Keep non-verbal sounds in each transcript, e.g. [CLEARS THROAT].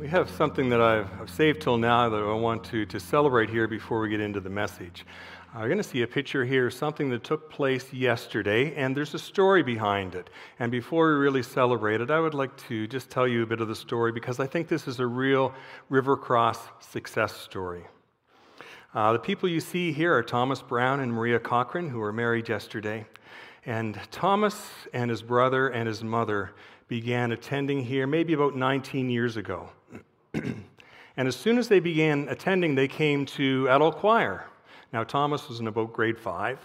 We have something that I've, I've, saved till now that I want to, to celebrate here before we get into the message. Uh, we're going to see a picture here, something that took place yesterday, and there's a story behind it. And before we really celebrate it, I would like to just tell you a bit of the story because I think this is a real Rivercross success story. Uh, the people you see here are Thomas Brown and Maria Cochran, who were married yesterday. And Thomas and his brother and his mother began attending here maybe about 19 years ago. [CLEARS THROAT] and as soon as they began attending, they came to adult choir. Now, Thomas was in about grade five,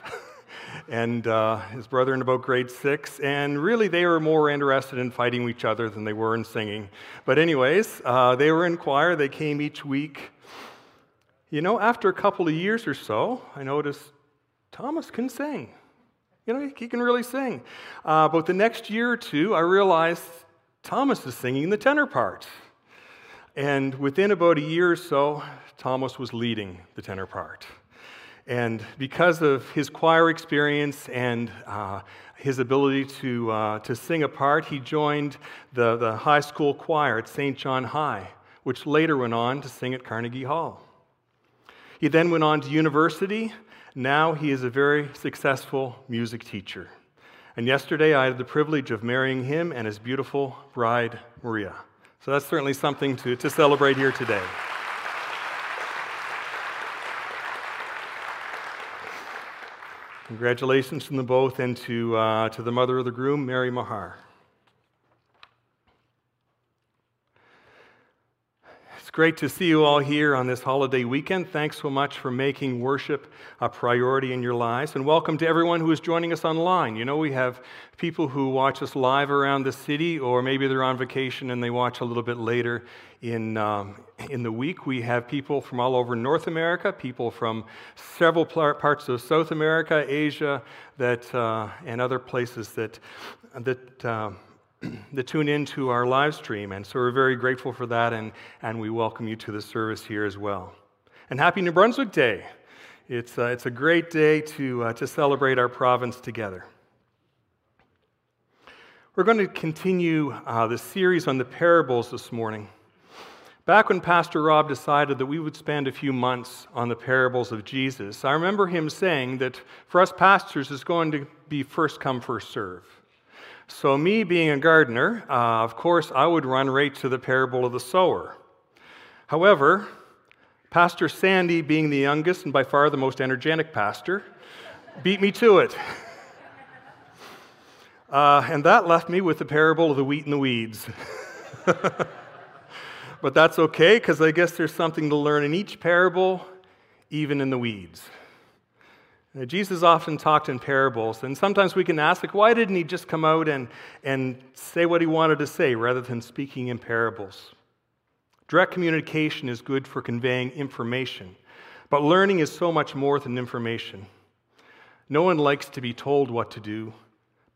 [LAUGHS] and uh, his brother in about grade six, and really they were more interested in fighting each other than they were in singing. But, anyways, uh, they were in choir, they came each week. You know, after a couple of years or so, I noticed Thomas can sing. You know, he can really sing. Uh, but the next year or two, I realized Thomas is singing the tenor part. And within about a year or so, Thomas was leading the tenor part. And because of his choir experience and uh, his ability to, uh, to sing a part, he joined the, the high school choir at St. John High, which later went on to sing at Carnegie Hall. He then went on to university. Now he is a very successful music teacher. And yesterday I had the privilege of marrying him and his beautiful bride, Maria. So that's certainly something to, to celebrate here today. Congratulations to them both and to, uh, to the mother of the groom, Mary Mahar. Great to see you all here on this holiday weekend. Thanks so much for making worship a priority in your lives. And welcome to everyone who is joining us online. You know, we have people who watch us live around the city, or maybe they're on vacation and they watch a little bit later in, um, in the week. We have people from all over North America, people from several parts of South America, Asia, that, uh, and other places that, that uh, that tune into our live stream. And so we're very grateful for that, and, and we welcome you to the service here as well. And happy New Brunswick Day! It's, uh, it's a great day to, uh, to celebrate our province together. We're going to continue uh, the series on the parables this morning. Back when Pastor Rob decided that we would spend a few months on the parables of Jesus, I remember him saying that for us pastors, it's going to be first come, first serve. So, me being a gardener, uh, of course, I would run right to the parable of the sower. However, Pastor Sandy, being the youngest and by far the most energetic pastor, beat me to it. [LAUGHS] Uh, and that left me with the parable of the wheat and the weeds. [LAUGHS] but that's okay, because I guess there's something to learn in each parable, even in the weeds. Uh, Jesus often talked in parables, and sometimes we can ask, like, why didn't he just come out and, and say what he wanted to say rather than speaking in parables? Direct communication is good for conveying information, but learning is so much more than information. No one likes to be told what to do,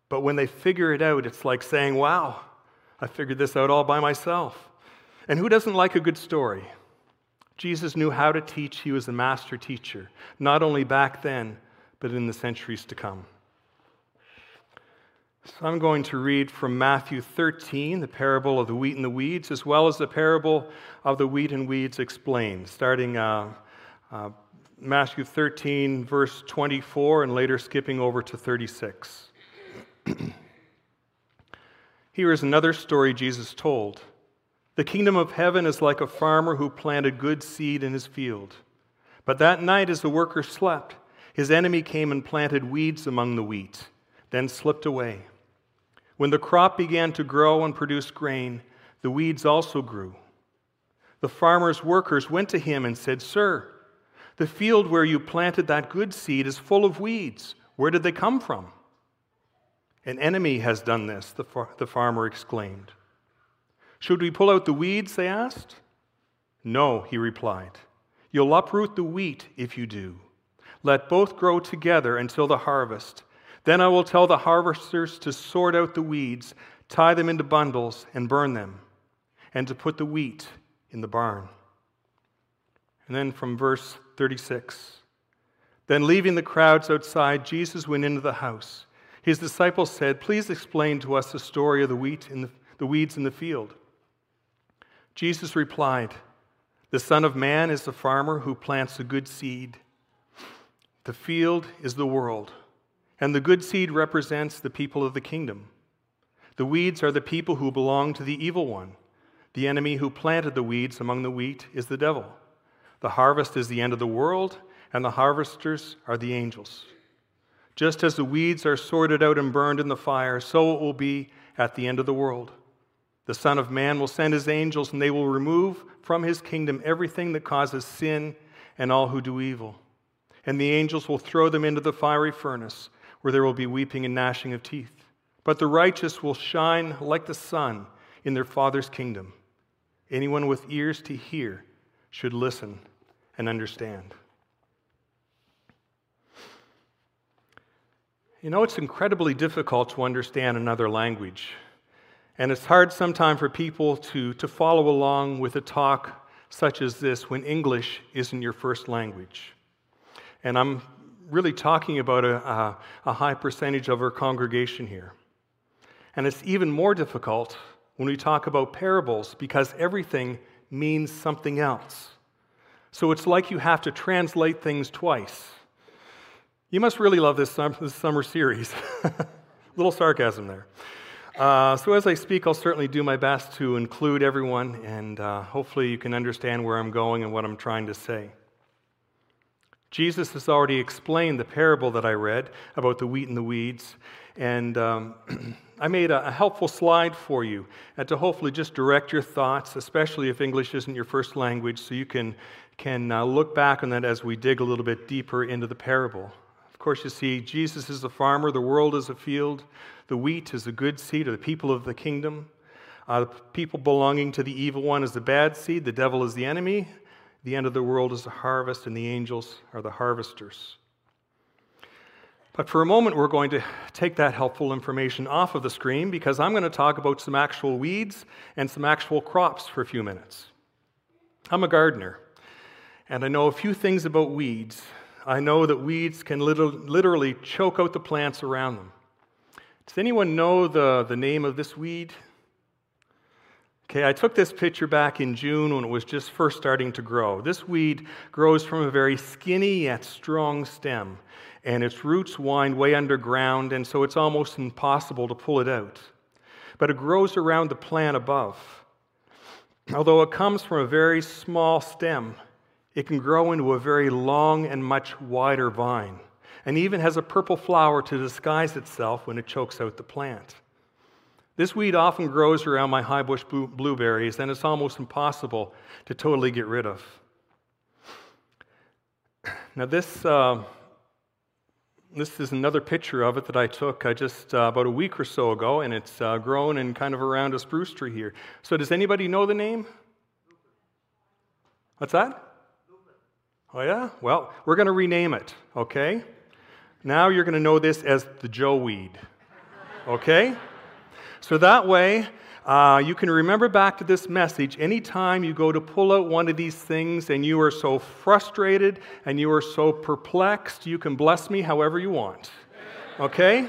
but when they figure it out, it's like saying, wow, I figured this out all by myself. And who doesn't like a good story? Jesus knew how to teach, he was a master teacher, not only back then but in the centuries to come. So I'm going to read from Matthew 13, the parable of the wheat and the weeds, as well as the parable of the wheat and weeds explained, starting uh, uh, Matthew 13, verse 24, and later skipping over to 36. [CLEARS THROAT] Here is another story Jesus told. The kingdom of heaven is like a farmer who planted good seed in his field. But that night, as the workers slept, his enemy came and planted weeds among the wheat, then slipped away. When the crop began to grow and produce grain, the weeds also grew. The farmer's workers went to him and said, Sir, the field where you planted that good seed is full of weeds. Where did they come from? An enemy has done this, the, far- the farmer exclaimed. Should we pull out the weeds? They asked. No, he replied. You'll uproot the wheat if you do. Let both grow together until the harvest. Then I will tell the harvesters to sort out the weeds, tie them into bundles, and burn them, and to put the wheat in the barn. And then from verse 36 Then leaving the crowds outside, Jesus went into the house. His disciples said, Please explain to us the story of the wheat and the, the weeds in the field. Jesus replied, The Son of Man is the farmer who plants a good seed. The field is the world, and the good seed represents the people of the kingdom. The weeds are the people who belong to the evil one. The enemy who planted the weeds among the wheat is the devil. The harvest is the end of the world, and the harvesters are the angels. Just as the weeds are sorted out and burned in the fire, so it will be at the end of the world. The Son of Man will send his angels, and they will remove from his kingdom everything that causes sin and all who do evil. And the angels will throw them into the fiery furnace, where there will be weeping and gnashing of teeth. But the righteous will shine like the sun in their Father's kingdom. Anyone with ears to hear should listen and understand. You know, it's incredibly difficult to understand another language. And it's hard sometimes for people to, to follow along with a talk such as this when English isn't your first language. And I'm really talking about a, a, a high percentage of our congregation here. And it's even more difficult when we talk about parables because everything means something else. So it's like you have to translate things twice. You must really love this, this summer series. [LAUGHS] Little sarcasm there. Uh, so, as I speak, I'll certainly do my best to include everyone, and uh, hopefully, you can understand where I'm going and what I'm trying to say. Jesus has already explained the parable that I read about the wheat and the weeds, and um, [CLEARS THROAT] I made a, a, helpful slide for you and to hopefully just direct your thoughts, especially if English isn't your first language, so you can, can uh, look back on that as we dig a little bit deeper into the parable. Of course, you see, Jesus is the farmer, the world is a field, the wheat is a good seed, or the people of the kingdom. Uh, the people belonging to the evil one is the bad seed, the devil is the enemy, the end of the world is the harvest, and the angels are the harvesters. But for a moment, we're going to take that helpful information off of the screen because I'm going to talk about some actual weeds and some actual crops for a few minutes. I'm a gardener, and I know a few things about weeds I know that weeds can literally choke out the plants around them. Does anyone know the, the name of this weed? Okay, I took this picture back in June when it was just first starting to grow. This weed grows from a very skinny yet strong stem, and its roots wind way underground, and so it's almost impossible to pull it out. But it grows around the plant above. Although it comes from a very small stem, it can grow into a very long and much wider vine, and even has a purple flower to disguise itself when it chokes out the plant. This weed often grows around my high bush blueberries, and it's almost impossible to totally get rid of. Now, this, uh, this is another picture of it that I took uh, just uh, about a week or so ago, and it's uh, grown in kind of around a spruce tree here. So, does anybody know the name? What's that? Oh, yeah? Well, we're going to rename it, okay? Now you're going to know this as the Joe weed, okay? So that way, uh, you can remember back to this message anytime you go to pull out one of these things and you are so frustrated and you are so perplexed, you can bless me however you want, okay?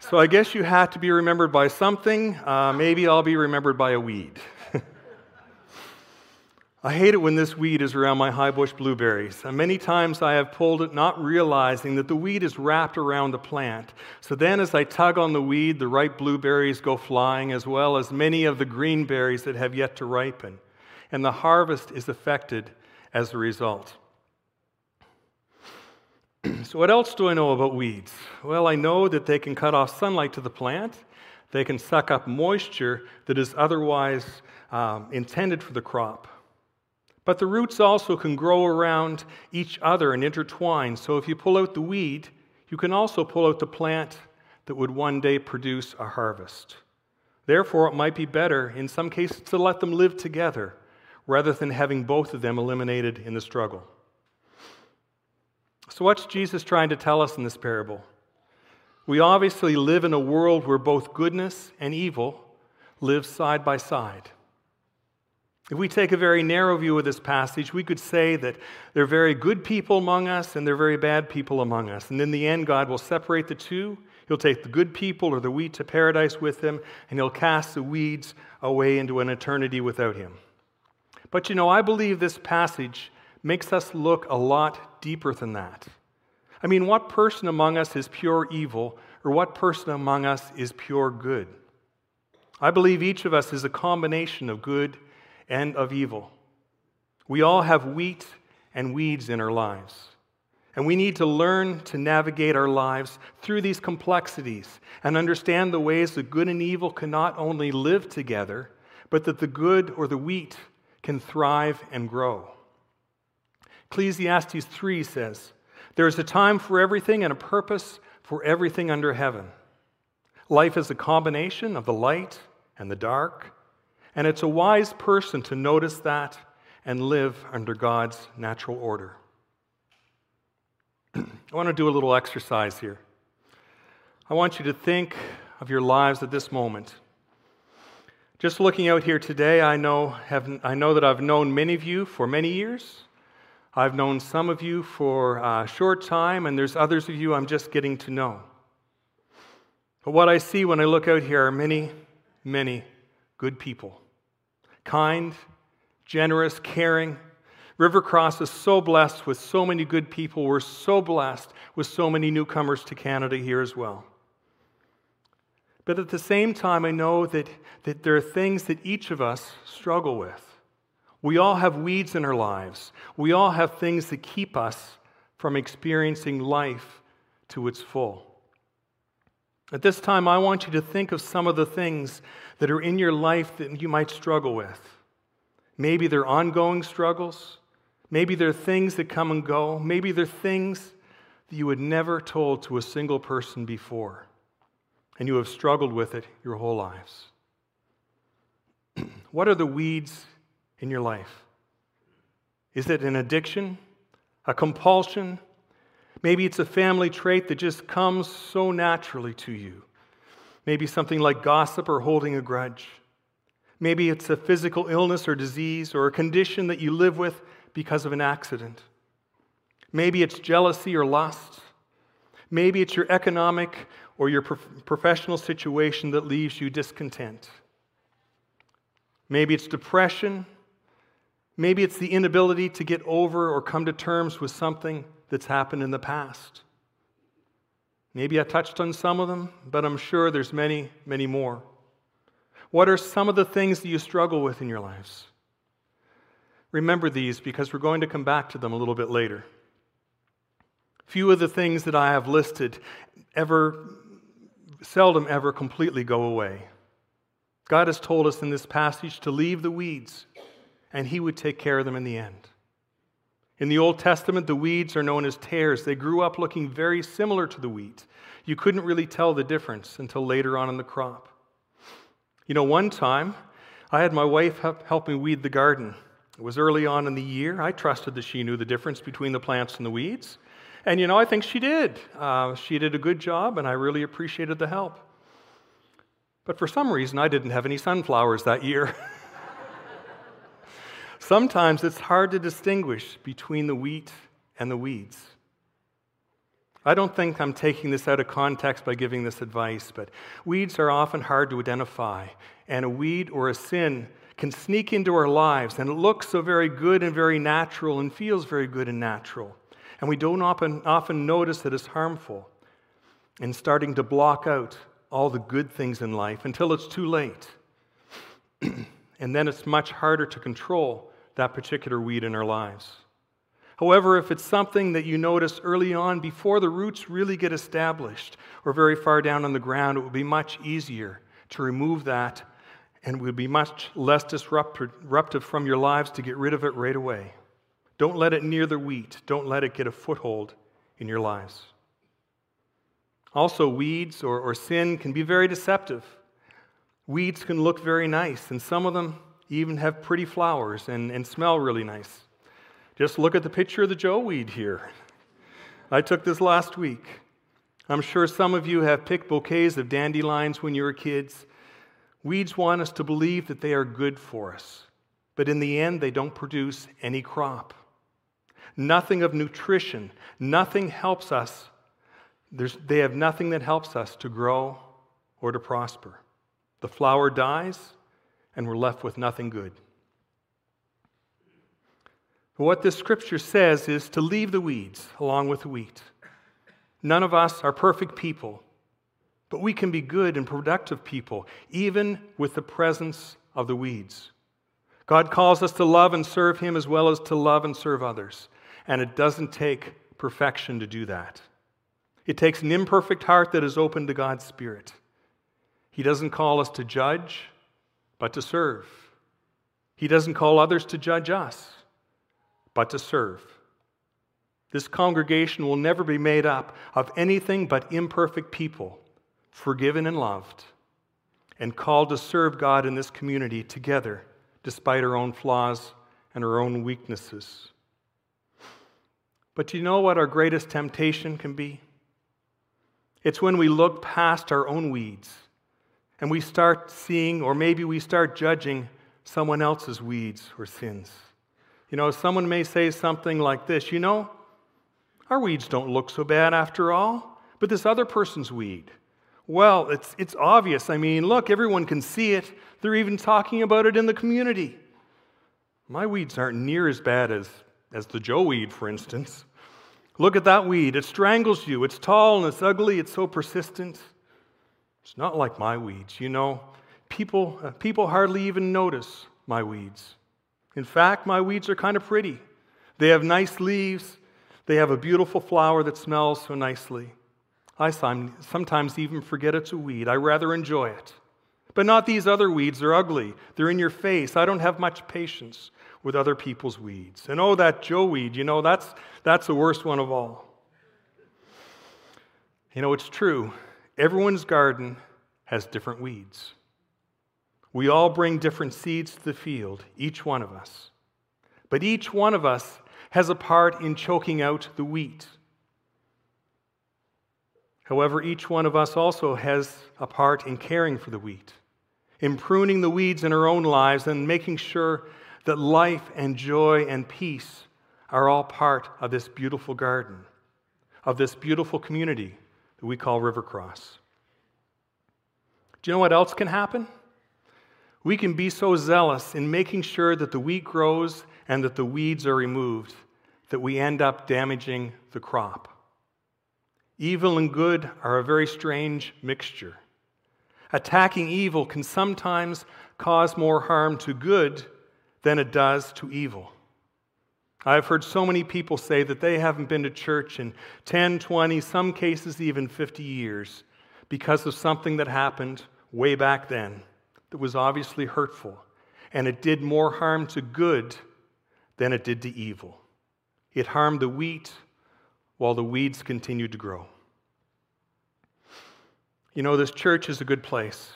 So I guess you have to be remembered by something. Uh, maybe I'll be remembered by a weed. I hate it when this weed is around my high bush blueberries. And many times I have pulled it not realizing that the weed is wrapped around the plant. So then, as I tug on the weed, the ripe blueberries go flying, as well as many of the green berries that have yet to ripen. And the harvest is affected as a result. [CLEARS THROAT] so, what else do I know about weeds? Well, I know that they can cut off sunlight to the plant, they can suck up moisture that is otherwise um, intended for the crop. But the roots also can grow around each other and intertwine. So if you pull out the weed, you can also pull out the plant that would one day produce a harvest. Therefore, it might be better in some cases to let them live together rather than having both of them eliminated in the struggle. So, what's Jesus trying to tell us in this parable? We obviously live in a world where both goodness and evil live side by side. If we take a very narrow view of this passage, we could say that there are very good people among us and there are very bad people among us. And in the end, God will separate the two. He'll take the good people or the wheat to paradise with him, and he'll cast the weeds away into an eternity without him. But you know, I believe this passage makes us look a lot deeper than that. I mean, what person among us is pure evil, or what person among us is pure good? I believe each of us is a combination of good and of evil. We all have wheat and weeds in our lives. And we need to learn to navigate our lives through these complexities and understand the ways that good and evil can not only live together, but that the good or the wheat can thrive and grow. Ecclesiastes 3 says, There is a time for everything and a purpose for everything under heaven. Life is a combination of the light and the dark, and it's a wise person to notice that and live under God's natural order. [CLEARS THROAT] I want to do a little exercise here. I want you to think of your lives at this moment. Just looking out here today, I know, have, I know that I've known many of you for many years. I've known some of you for a short time, and there's others of you I'm just getting to know. But what I see when I look out here are many, many good people. Kind, generous, caring. Rivercross is so blessed with so many good people. We're so blessed with so many newcomers to Canada here as well. But at the same time, I know that, that there are things that each of us struggle with. We all have weeds in our lives. We all have things that keep us from experiencing life to its full. At this time, I want you to think of some of the things that are in your life that you might struggle with. Maybe they're ongoing struggles. Maybe they're things that come and go. Maybe they're things that you had never told to a single person before, and you have struggled with it your whole lives. [CLEARS THROAT] what are the weeds in your life? Is it an addiction, a compulsion? Maybe it's a family trait that just comes so naturally to you. Maybe something like gossip or holding a grudge. Maybe it's a physical illness or disease or a condition that you live with because of an accident. Maybe it's jealousy or lust. Maybe it's your economic or your professional situation that leaves you discontent. Maybe it's depression Maybe it's the inability to get over or come to terms with something that's happened in the past. Maybe I touched on some of them, but I'm sure there's many, many more. What are some of the things that you struggle with in your lives? Remember these because we're going to come back to them a little bit later. Few of the things that I have listed ever, seldom ever completely go away. God has told us in this passage to leave the weeds and he would take care of them in the end. In the Old Testament, the weeds are known as tares. They grew up looking very similar to the wheat. You couldn't really tell the difference until later on in the crop. You know, one time I had my wife help me weed the garden. It was early on in the year. I trusted that she knew the difference between the plants and the weeds. And you know, I think she did. Uh, she did a good job, and I really appreciated the help. But for some reason, I didn't have any sunflowers that year. [LAUGHS] Sometimes it's hard to distinguish between the wheat and the weeds. I don't think I'm taking this out of context by giving this advice, but weeds are often hard to identify, and a weed or a sin can sneak into our lives, and it looks so very good and very natural and feels very good and natural. And we don't often, often notice that it's harmful and starting to block out all the good things in life until it's too late. [CLEARS THROAT] and then it's much harder to control that particular weed in our lives. However, if it's something that you notice early on before the roots really get established or very far down on the ground, it would be much easier to remove that and would be much less disruptive from your lives to get rid of it right away. Don't let it near the wheat, don't let it get a foothold in your lives. Also, weeds or, or sin can be very deceptive. Weeds can look very nice, and some of them even have pretty flowers and, and smell really nice. Just look at the picture of the Joe weed here. I took this last week. I'm sure some of you have picked bouquets of dandelions when you were kids. Weeds want us to believe that they are good for us, but in the end, they don't produce any crop. Nothing of nutrition, nothing helps us There's, they have nothing that helps us to grow or to prosper. The flower dies, and we're left with nothing good. But what this scripture says is to leave the weeds along with the wheat. None of us are perfect people, but we can be good and productive people, even with the presence of the weeds. God calls us to love and serve Him as well as to love and serve others. And it doesn't take perfection to do that. It takes an imperfect heart that is open to God's Spirit. He doesn't call us to judge, but to serve. He doesn't call others to judge us, but to serve. This congregation will never be made up of anything but imperfect people, forgiven and loved, and called to serve God in this community together, despite our own flaws and our own weaknesses. But do you know what our greatest temptation can be? It's when we look past our own weeds and we start seeing, or maybe we start judging someone else's weeds or sins. You know, someone may say something like this You know, our weeds don't look so bad after all, but this other person's weed. Well, it's, it's obvious. I mean, look, everyone can see it. They're even talking about it in the community. My weeds aren't near as bad as, as the Joe weed, for instance. Look at that weed. It strangles you. It's tall and it's ugly. It's so persistent. It's not like my weeds. You know, people, uh, people hardly even notice my weeds. In fact, my weeds are kind of pretty. They have nice leaves, they have a beautiful flower that smells so nicely. I sometimes even forget it's a weed. I rather enjoy it. But not these other weeds. They're ugly. They're in your face. I don't have much patience with other people's weeds. And oh, that Joe weed, you know, that's, that's the worst one of all. You know, it's true. Everyone's garden has different weeds. We all bring different seeds to the field, each one of us. But each one of us has a part in choking out the wheat. However, each one of us also has a part in caring for the wheat, in pruning the weeds in our own lives, and making sure that life and joy and peace are all part of this beautiful garden, of this beautiful community that we call Rivercross. Do you know what else can happen? We can be so zealous in making sure that the wheat grows and that the weeds are removed that we end up damaging the crop. Evil and good are a very strange mixture. Attacking evil can sometimes cause more harm to good than it does to evil. I've heard so many people say that they haven't been to church in 10, 20, some cases even 50 years because of something that happened way back then that was obviously hurtful. And it did more harm to good than it did to evil. It harmed the wheat while the weeds continued to grow. You know, this church is a good place.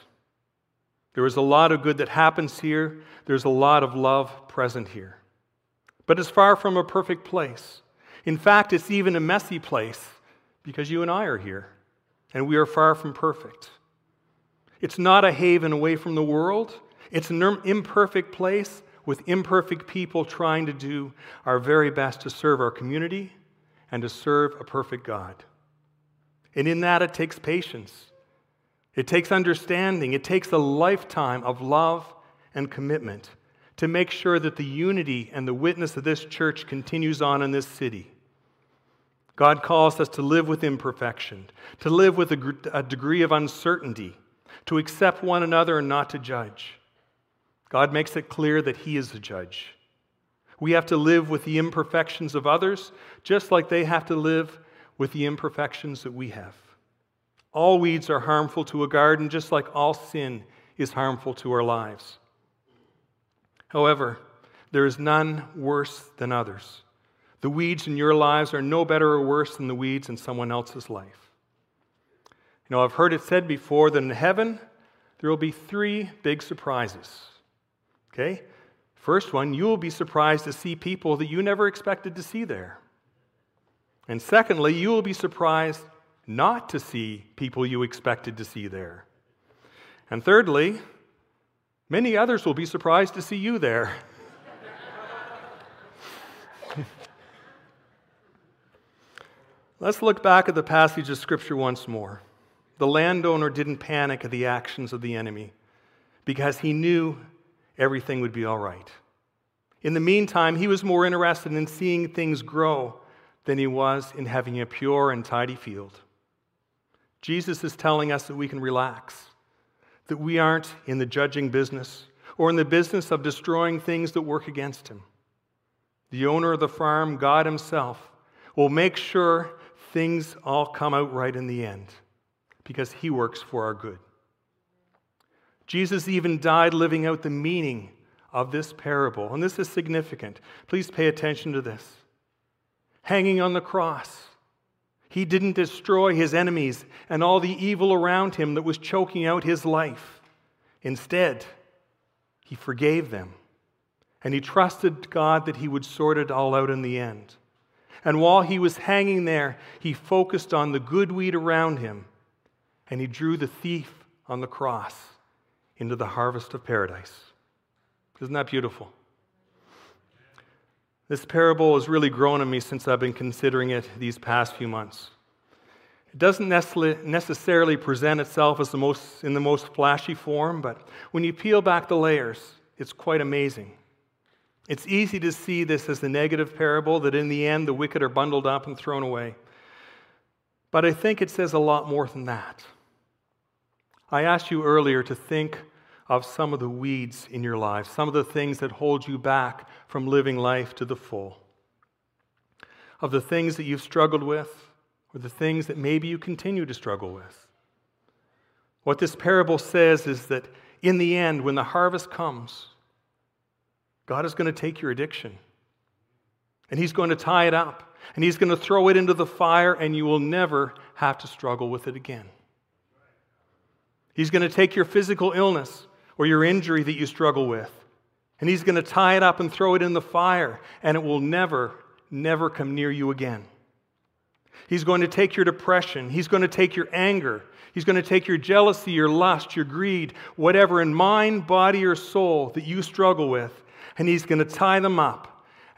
There is a lot of good that happens here, there's a lot of love present here. But it's far from a perfect place. In fact, it's even a messy place because you and I are here, and we are far from perfect. It's not a haven away from the world, it's an imperfect place with imperfect people trying to do our very best to serve our community and to serve a perfect God. And in that, it takes patience. It takes understanding. It takes a lifetime of love and commitment to make sure that the unity and the witness of this church continues on in this city. God calls us to live with imperfection, to live with a, a degree of uncertainty, to accept one another and not to judge. God makes it clear that He is the judge. We have to live with the imperfections of others, just like they have to live with the imperfections that we have. All weeds are harmful to a garden, just like all sin is harmful to our lives. However, there is none worse than others. The weeds in your lives are no better or worse than the weeds in someone else's life. You know, I've heard it said before that in heaven, there will be three big surprises. Okay? First one, you will be surprised to see people that you never expected to see there. And secondly, you will be surprised not to see people you expected to see there. And thirdly, many others will be surprised to see you there. Let's look back at the passage of Scripture once more. The landowner didn't panic at the actions of the enemy because he knew everything would be all right. In the meantime, he was more interested in seeing things grow than he was in having a pure and tidy field. Jesus is telling us that we can relax, that we aren't in the judging business or in the business of destroying things that work against him. The owner of the farm, God Himself, will make sure things all come out right in the end because He works for our good. Jesus even died living out the meaning of this parable, and this is significant. Please pay attention to this. Hanging on the cross, he didn't destroy his enemies and all the evil around him that was choking out his life. Instead, he forgave them and he trusted God that he would sort it all out in the end. And while he was hanging there, he focused on the good weed around him and he drew the thief on the cross into the harvest of paradise. Isn't that beautiful? This parable has really grown on me since I've been considering it these past few months. It doesn't necessarily present itself as the most, in the most flashy form, but when you peel back the layers, it's quite amazing. It's easy to see this as the negative parable that in the end the wicked are bundled up and thrown away. But I think it says a lot more than that. I asked you earlier to think of some of the weeds in your life, some of the things that hold you back from living life to the full, of the things that you've struggled with, or the things that maybe you continue to struggle with. What this parable says is that in the end, when the harvest comes, God is going to take your addiction and He's going to tie it up and He's going to throw it into the fire, and you will never have to struggle with it again. He's going to take your physical illness or your injury that you struggle with. And he's going to tie it up and throw it in the fire, and it will never, never come near you again. He's going to take your depression. He's going to take your anger. He's going to take your jealousy, your lust, your greed, whatever in mind, body, or soul that you struggle with, and he's going to tie them up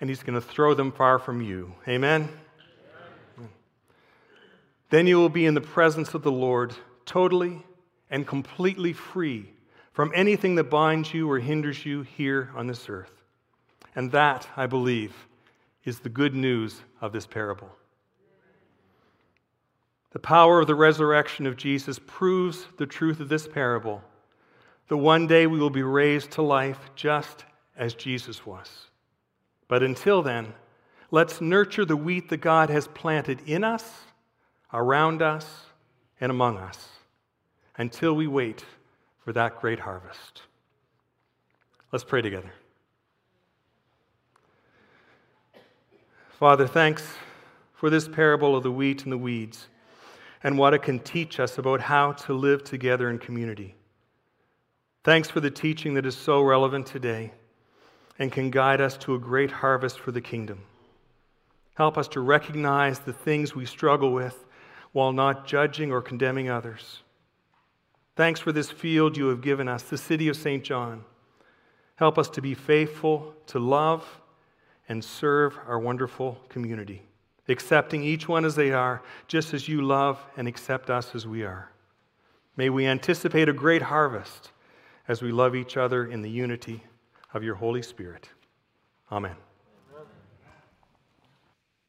and he's going to throw them far from you. Amen? Amen? Then you will be in the presence of the Lord, totally and completely free from anything that binds you or hinders you here on this earth. And that, I believe, is the good news of this parable. The power of the resurrection of Jesus proves the truth of this parable that one day we will be raised to life just as Jesus was. But until then, let's nurture the wheat that God has planted in us, around us, and among us until we wait for that great harvest. Let's pray together. Father, thanks for this parable of the wheat and the weeds and what it can teach us about how to live together in community. Thanks for the teaching that is so relevant today and can guide us to a great harvest for the kingdom. Help us to recognize the things we struggle with while not judging or condemning others. Thanks for this field you have given us, the city of St. John. Help us to be faithful, to love, and serve our wonderful community, accepting each one as they are, just as you love and accept us as we are. May we anticipate a great harvest as we love each other in the unity of your Holy Spirit. Amen.